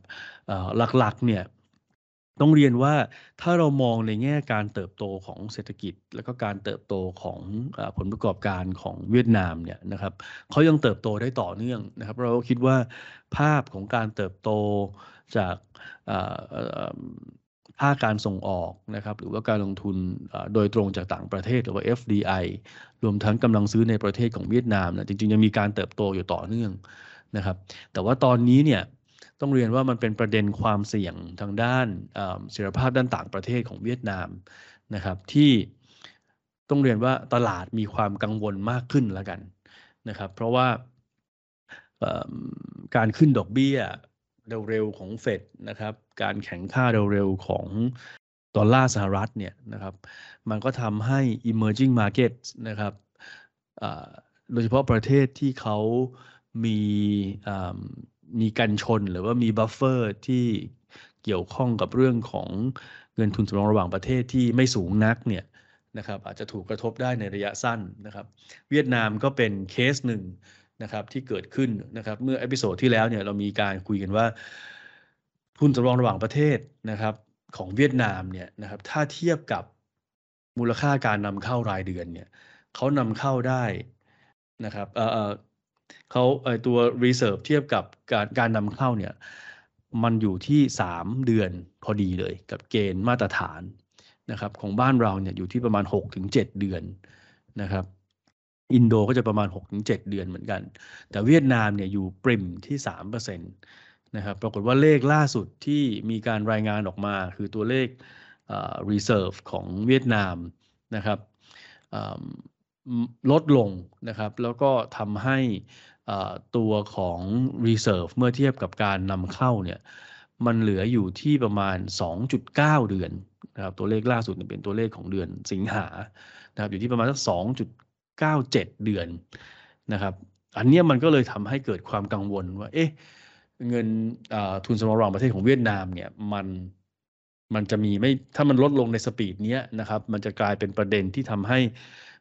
หลักๆเนี่ย ต้องเรียนว่าถ้าเรามองในแง่การเติบโตของเศรษฐกิจ แล้วก็การเติบโตของอผลประกอบการของเวียดนามเนี่ยนะครับเขายังเติบโตได้ต่อเนื่องนะครับ เราคิดว่าภาพของการเติบโตจากภาคการส่งออกนะครับหรือว่าการลงทุนโดยตรงจากต่างประเทศหรือว่า FDI รวมทั้งกำลังซื้อในประเทศของเวียดนามนะจริงๆยังมีการเติบโตอยู่ต่อเนื่องนะครับ แต่ว่าตอนนี้เนี่ย ต้องเรียนว่ามันเป็นประเด็นความเสี่ยงทางด้านเสถียรภาพด้านต่างประเทศของเวียดนามนะครับ ที่ต้องเรียนว่าตลาดมีความกังวลมากขึ้นแล้วกันนะครับ เพราะว่าการขึ้นดอกเบี้ยเร็วๆของเฟดนะครับ การแข็งค่าเร็วๆของดอลลาร์สหรัฐเนี่ยนะครับ มันก็ทำให้ emerging market นะครับโดยเฉพาะประเทศที่เขามี มีกันชนหรือว่ามี buffer ที่เกี่ยวข้องกับเรื่องของเงินทุนสำรองระหว่างประเทศที่ไม่สูงนักเนี่ยนะครับอาจจะถูกกระทบได้ในระยะสั้นนะครับ เวียดนามก็เป็นเคสหนึ่งนะครับที่เกิดขึ้นนะครับเมื่อ episode ที่แล้วเนี่ยเรามีการคุยกันว่า ทุนสำรองระหว่างประเทศนะครับของเวียดนามเนี่ยนะครับถ้าเทียบกับมูลค่าการนำเข้ารายเดือนเนี่ยเขานำเข้าได้นะครับเอ่อ เขาไอตัว reserve เทียบกับการการนำเข้าเนี่ยมันอยู่ที่ 3 เดือนพอดีเลยกับเกณฑ์มาตรฐานนะครับของบ้านเราเนี่ยอยู่ที่ประมาณ 6-7 เดือนนะครับอินโดก็จะประมาณ 6-7 เดือนเหมือนกัน แต่เวียดนามเนี่ยอยู่ปริมที่ 3%นะครับปรากฏว่าเลขล่าสุดที่มีการรายงานออกมา คือตัวเลข reserve ของเวียดนามนะครับ ลดลงนะครับ แล้วก็ทำให้ตัวของ reserve เมื่อเทียบกับการนำเข้าเนี่ยมันเหลืออยู่ที่ประมาณ 2.9 เดือนนะครับตัวเลขล่าสุดเป็นตัวเลขของเดือนสิงหานะครับอยู่ที่ประมาณสัก 2.97 เดือนนะครับอันนี้มันก็เลยทำให้เกิดความกังวลว่าเอ๊ะเงินทุนสำรองประเทศของเวียดนามเนี่ยมันมันจะมีไม่ถ้ามันลดลงในสปีดนี้นะครับ มันจะกลายเป็นประเด็นที่ทำให้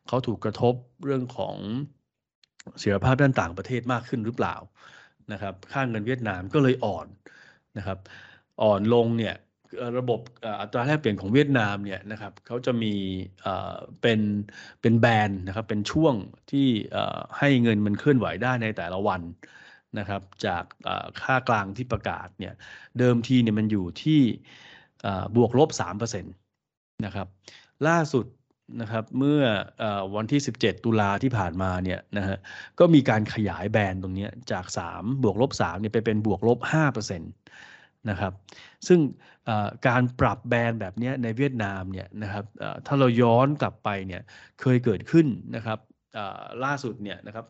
เขาถูกกระทบเรื่องของเสถียรภาพด้านต่างประเทศมากขึ้นหรือเปล่านะครับค่าเงินเวียดนามก็เลยอ่อนนะครับ อ่อนลงเนี่ยระบบอัตราแลกเปลี่ยนของเวียดนามเนี่ยนะครับเขาจะมีเป็นเป็นแบนนะครับเป็นช่วงที่ให้เงินมันเคลื่อนไหวได้ในแต่ละวันนะครับจากค่ากลางที่ประกาศเนี่ยเดิมทีเนี่ยมันอยู่ที่บวกลบ3%นะครับล่าสุด นะครับเมื่ออวันที่ 17 ตุลาที่ผ่านมาเนี่ยนะฮะก็มีการขยายแบนตรงนี้จาก 3 บวกลบ3เนี่ยไปเป็นบวกลบ5%นะครับซึ่งการปรับแบนแบบนี้ในเวียดนามเนี่ยนะครับถ้าเราย้อนกลับไปเนี่ยเคยเกิดขึ้นนะครับล่าสุดเนี่ยนะครับ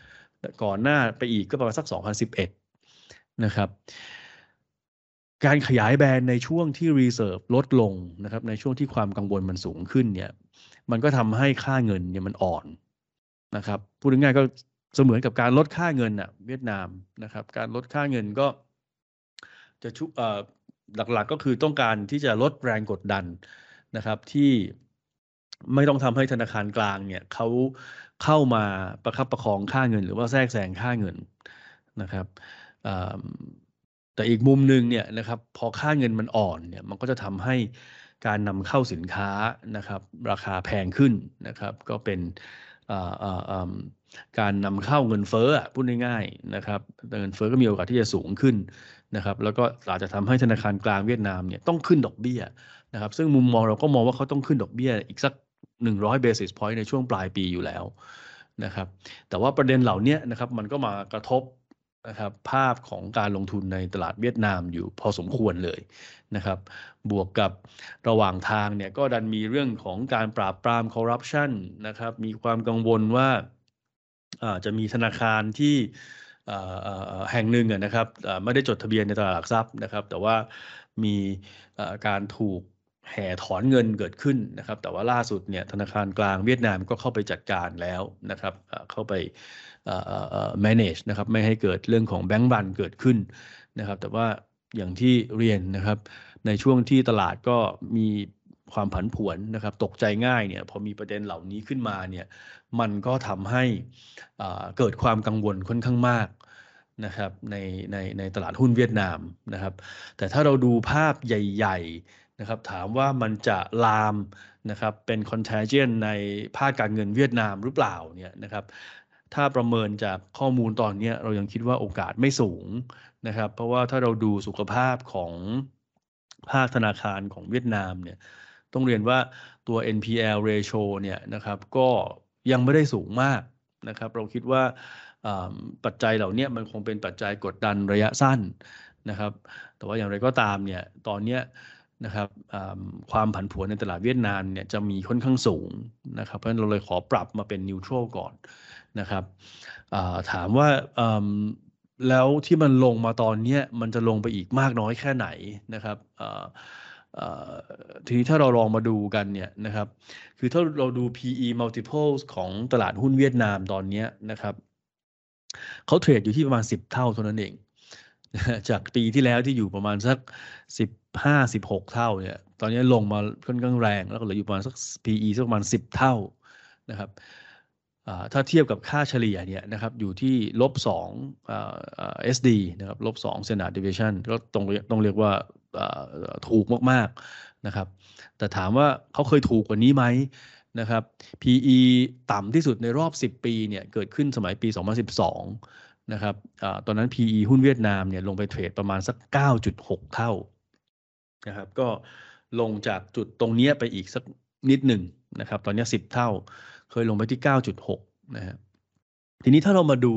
2015 ก่อนหน้าไปอีกก็ประมาณสัก 2011 นะครับ การขยาย band ในช่วงที่ reserve ลดลงนะครับ ในช่วงที่ความกังวลมันสูงขึ้นเนี่ย มันก็ทำให้ค่าเงินเนี่ยมันอ่อนนะครับ พูดง่ายๆก็เสมือนกับการลดค่าเงินอะเวียดนามนะครับ การลดค่าเงินก็ จะชุเอ่อหลักๆก็คือต้องการที่จะลดแรงกดดันนะครับที่ไม่ต้องทำให้ธนาคารกลางเนี่ยเขาเข้ามาประคับประคองค่าเงิน หรือว่าแทรกแซงค่าเงินนะครับ แต่อีกมุมหนึ่งเนี่ยนะครับพอค่าเงินมันอ่อนเนี่ยมันก็จะทำให้การนำเข้าสินค้านะครับราคาแพงขึ้นนะครับ ก็เป็นการนำเข้าเงินเฟ้อพูดง่ายๆนะครับเงินเฟ้อก็มีโอกาสที่จะสูงขึ้นนะครับ แล้วก็อาจจะทำให้ธนาคารกลางเวียดนามเนี่ยต้องขึ้นดอกเบี้ยนะครับ ซึ่งมุมมองเราก็มองว่าเขาต้องขึ้นดอกเบี้ยอีกสัก 100 basis point ในช่วงปลายปีอยู่แล้วนะครับ แต่ว่าประเด็นเหล่านี้นะครับมันก็มากระทบ นะครับภาพของการลงทุนในตลาดเวียดนามอยู่พอสมควรเลยนะครับ บวกกับระหว่างทางเนี่ยก็ดันมีเรื่องของการปราบปรามคอร์รัปชันนะครับ มีความกังวลว่าจะมีธนาคารที่แห่งหนึ่งนะครับไม่ได้จดทะเบียนในตลาดหลักทรัพย์นะครับ แต่ว่ามีการถูก แห่ถอนเงินเกิดขึ้นนะครับ แต่ว่าล่าสุดเนี่ยธนาคารกลางเวียดนามก็เข้าไปจัดการแล้วนะครับเข้าไป manage นะครับไม่ให้เกิดเรื่องของแบงก์บันเกิดขึ้นนะครับ แต่ว่าอย่างที่เรียนนะครับในช่วงที่ตลาดก็มีความผันผวนนะครับ ตกใจง่ายเนี่ยพอมีประเด็นเหล่านี้ขึ้นมาเนี่ยมันก็ทำให้เกิดความกังวลค่อนข้างมากนะครับในในในตลาดหุ้นเวียดนามนะครับ แต่ถ้าเราดูภาพใหญ่ ๆ นะครับถามว่ามันจะลามนะครับเป็นคอนเท g เจนในภาคการเงินเวียดนามหรือเปล่าเนี่ยนะครับถ้าประเมินจากข้อมูลตอนนี้เรายังคิดว่าโอกาสไม่สูงนะครับเพราะว่าถ้าเราดูสุขภาพของภาคธนาคารของเวียดนามเนี่ยต้องเรียนว่าตัว NPL ratio เนี่ยนะครับก็ยังไม่ได้สูงมากนะครับเราคิดว่าปัจจัยเหล่านี้มันคงเป็นปัจจัยกดดันระยะสั้นนะครับแต่ว่าอย่างไรก็ตามเนี่ยตอนนี้ นะครับความผันผวนในตลาดเวียดนามเนี่ยจะมีค่อนข้างสูงนะครับเพราะฉะนั้นเราเลยขอปรับมาเป็นนิวทรัลก่อนนะครับถามว่าแล้วที่มันลงมาตอนนี้มันจะลงไปอีกมากน้อยแค่ไหนนะครับทีนี้ถ้าเราลองมาดูกันเนี่ยนะครับ คือถ้าเราดู PE multiples ของตลาดหุ้นเวียดนามตอนนี้นะครับเขา trade อยู่ที่ประมาณ 10 เท่าเท่านั้นเอง จากปีที่แล้วที่อยู่ประมาณสัก 15 16เท่าเนี่ย ตอนนี้ลงมาค่อนข้างแรง แล้วก็เหลืออยู่ประมาณสัก PE สักประมาณ10เท่านะครับถ้าเทียบกับค่าเฉลี่ยเนี่ยนะครับอยู่ที่ลบสอง SD นะครับลบสอง standard deviation ก็ต้องต้องเรียกว่าถูกมากๆนะครับ แต่ถามว่าเขาเคยถูกกว่านี้ไหมนะครับ PE ต่ำที่สุดในรอบ 10 ปีเนี่ยเกิดขึ้นสมัยปี 2012นะครับอตอนนั้น PE หุ้นเวียดนามเนี่ยลงไปเทรดประมาณสัก 9.6 เท่า นะครับ ก็ลงจากจุดตรงนี้ไปอีกสักนิดหนึ่งนะครับ ตอนนี้ 10 เท่า เคยลงไปที่ 9.6 นะฮะทีนี้ถ้าเรามาดู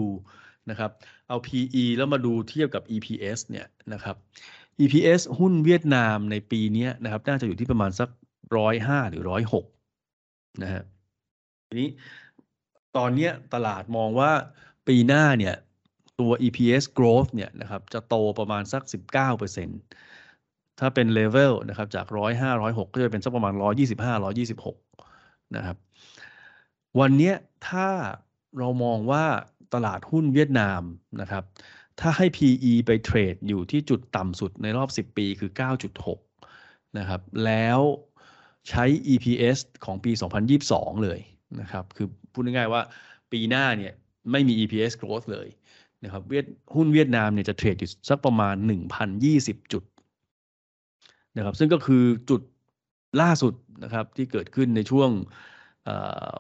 นะครับ เอา PE แล้วมาดูเทียบกับ EPS เนี่ยนะครับ EPS หุ้นเวียดนามในปีนี้นะครับ น่าจะอยู่ที่ประมาณสักร้อยห้าหรือร้อยหกนะฮะทีนี้ตอนนี้ตลาดมองว่าปีหน้าเนี่ยตัว EPS growth เนี่ยนะครับจะโตประมาณสัก 19% ถ้าเป็น level นะครับจาก105 106ก็จะเป็นสักประมาณ125 126นะครับ วันนี้ถ้าเรามองว่าตลาดหุ้นเวียดนามนะครับ ถ้าให้ PE ไปเทรดอยู่ที่จุดต่ำสุดในรอบ 10 ปีคือ 9.6 นะครับ แล้วใช้ EPS ของปี 2022 เลยนะครับ คือพูดง่ายๆว่าปีหน้าเนี่ยไม่มี EPS growth เลยนะครับเวียดหุ้นเวียดนามเนี่ยจะเทรดอยู่สักประมาณ 1,020 จุด นะครับ ซึ่งก็คือจุดล่าสุดนะครับที่เกิดขึ้นในช่วง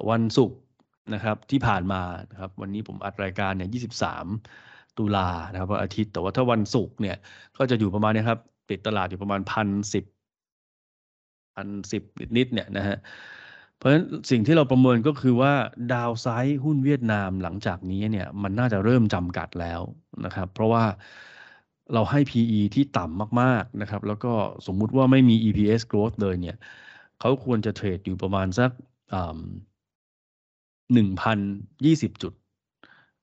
วันศุกร์นะครับที่ผ่านมานะครับวันนี้ผมอัดรายการเนี่ย23 ตุลานะครับวันอาทิตย์แต่ว่าถ้าวันศุกร์เนี่ยก็จะอยู่ประมาณนี้ครับ ติดตลาดอยู่ประมาณพันสิบพันสิบนิดเนี่ยนะฮะเพราะฉะนั้นสิ่งที่เราประเมินก็คือว่าดาวไซด์หุ้นเวียดนามหลังจากนี้เนี่ยมันน่าจะเริ่มจำกัดแล้วนะครับ เพราะว่า เราให้ PE ที่ต่ำมากๆนะครับ แล้วก็สมมุติว่าไม่มี EPS growth เลยเนี่ยเขาควรจะเทรดอยู่ประมาณสักหนึ่งพันยี่สิบจุด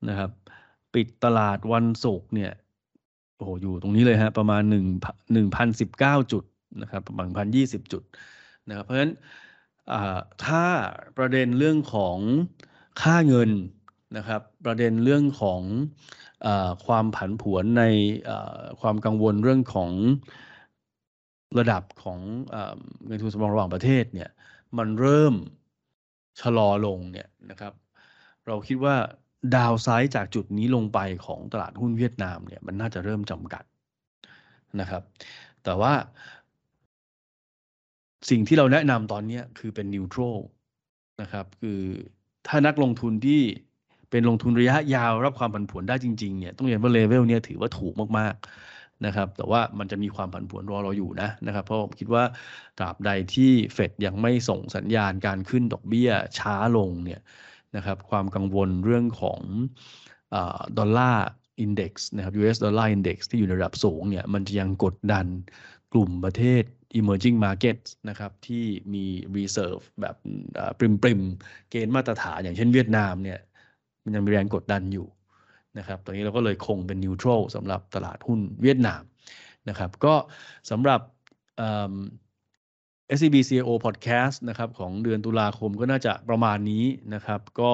นะครับ ปิดตลาดวันศุกร์เนี่ยโอ้โหอยู่ตรงนี้เลยฮะประมาณหนึ่งหนึ่งพันสิบเก้าจุดนะครับประมาณพันยี่สิบจุดนะครับเพราะฉะนั้นถ้าประเด็นเรื่องของค่าเงิน นะครับประเด็นเรื่องของอความผันผวนในความกังวลเรื่องของระดับของเงินทุนสำรองระหว่างประเทศเนี่ยมันเริ่มชะลอลงเนี่ยนะครับ เราคิดว่าดาวไซด์จากจุดนี้ลงไปของตลาดหุ้นเวียดนามเนี่ยมันน่าจะเริ่มจำกัดนะครับ แต่ว่าสิ่งที่เราแนะนำตอนนี้คือเป็นนิวทรัลนะครับ คือถ้านักลงทุนที่ เป็นลงทุนระยะยาวรับความผันผวนได้จริงๆเนี่ยต้องเรียนว่าเลเวลเนี่ยถือว่าถูกมากๆนะครับ แต่ว่ามันจะมีความผันผวนรอเราอยู่นะนะครับ เพราะผมคิดว่าตราบใดที่เฟดยังไม่ส่งสัญญาณการขึ้นดอกเบี้ยช้าลงเนี่ยนะครับความกังวลเรื่องของดอลลาร์อินเด็กซ์นะครับ US ดอลลาร์อินเด็กซ์ที่อยู่ในระดับสูงเนี่ยมันจะยังกดดันกลุ่มประเทศ emerging market นะครับที่มี reserve แบบปริ่มปริ่มเกณฑ์มาตรฐานอย่างเช่นเวียดนามเนี่ย มันยังมีแรงกดดันอยู่นะครับตรงนี้เราก็เลยคงเป็น neutral สำหรับตลาดหุ้นเวียดนามนะครับก็สำหรับ SCB CIO Podcast นะครับของเดือนตุลาคมก็น่าจะประมาณนี้นะครับก็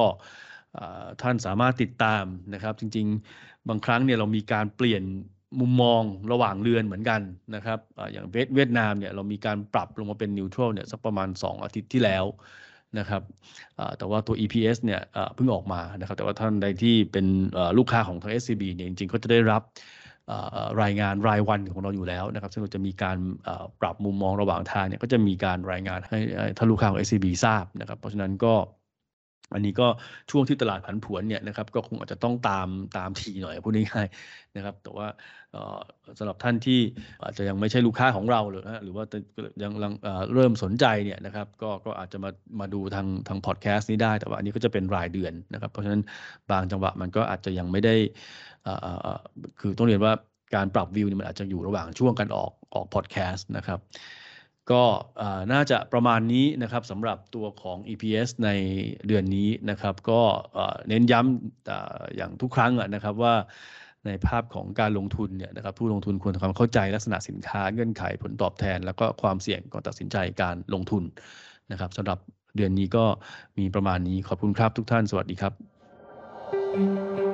ท่านสามารถติดตามนะครับ จริงๆ บางครั้งเนี่ยเรามีการเปลี่ยนมุมมองระหว่างเรือนเหมือนกันนะครับอย่างเวียดนามเนี่ยเรามีการปรับลงมาเป็นนิวทรัลเนี่ยสักประมาณ 2 อาทิตย์ที่แล้ว นะครับแต่ว่าตัว EPS เนี่ยเพิ่งออกมานะครับแต่ว่าท่านใดที่เป็นลูกค้าของทาง SCB เนี่ยจริงๆก็จะได้รับรายงานรายวันของเราอยู่แล้วนะครับซึ่งเราจะมีการปรับมุมมองระหว่างทางเนี่ยก็จะมีการรายงานให้ท่านลูกค้าของ SCB ทราบนะครับเพราะฉะนั้นก็ อันนี้ก็ช่วงที่ตลาดผันผวนเนี่ยนะครับก็คงอาจจะต้องตามตามทีหน่อยพูดง่ายๆนะครับ แต่ว่าสำหรับท่านที่อาจจะยังไม่ใช่ลูกค้าของเราหรือหรือว่ายังเริ่มสนใจเนี่ยนะครับก็ก็อาจจะมามาดูทางทางพอดแคสต์นี้ได้แต่ว่าอันนี้ก็จะเป็นรายเดือนนะครับ เพราะฉะนั้นบางจังหวะมันก็อาจจะยังไม่ได้คือต้องเรียนว่าการปรับวิวนี่มันอาจจะอยู่ระหว่างช่วงการออกออกพอดแคสต์นะครับ ก็น่าจะประมาณนี้นะครับสำหรับตัวของ EPS ในเดือนนี้นะครับ ก็เน้นย้ำอย่างทุกครั้งนะครับว่าในภาพของการลงทุนเนี่ยนะครับผู้ลงทุนควรทำความเข้าใจลักษณะสินค้าเงื่อนไขผลตอบแทน แล้วก็ความเสี่ยงก่อนตัดสินใจการลงทุนนะครับสำหรับเดือนนี้ก็มีประมาณนี้ขอบคุณครับทุกท่านสวัสดีครับ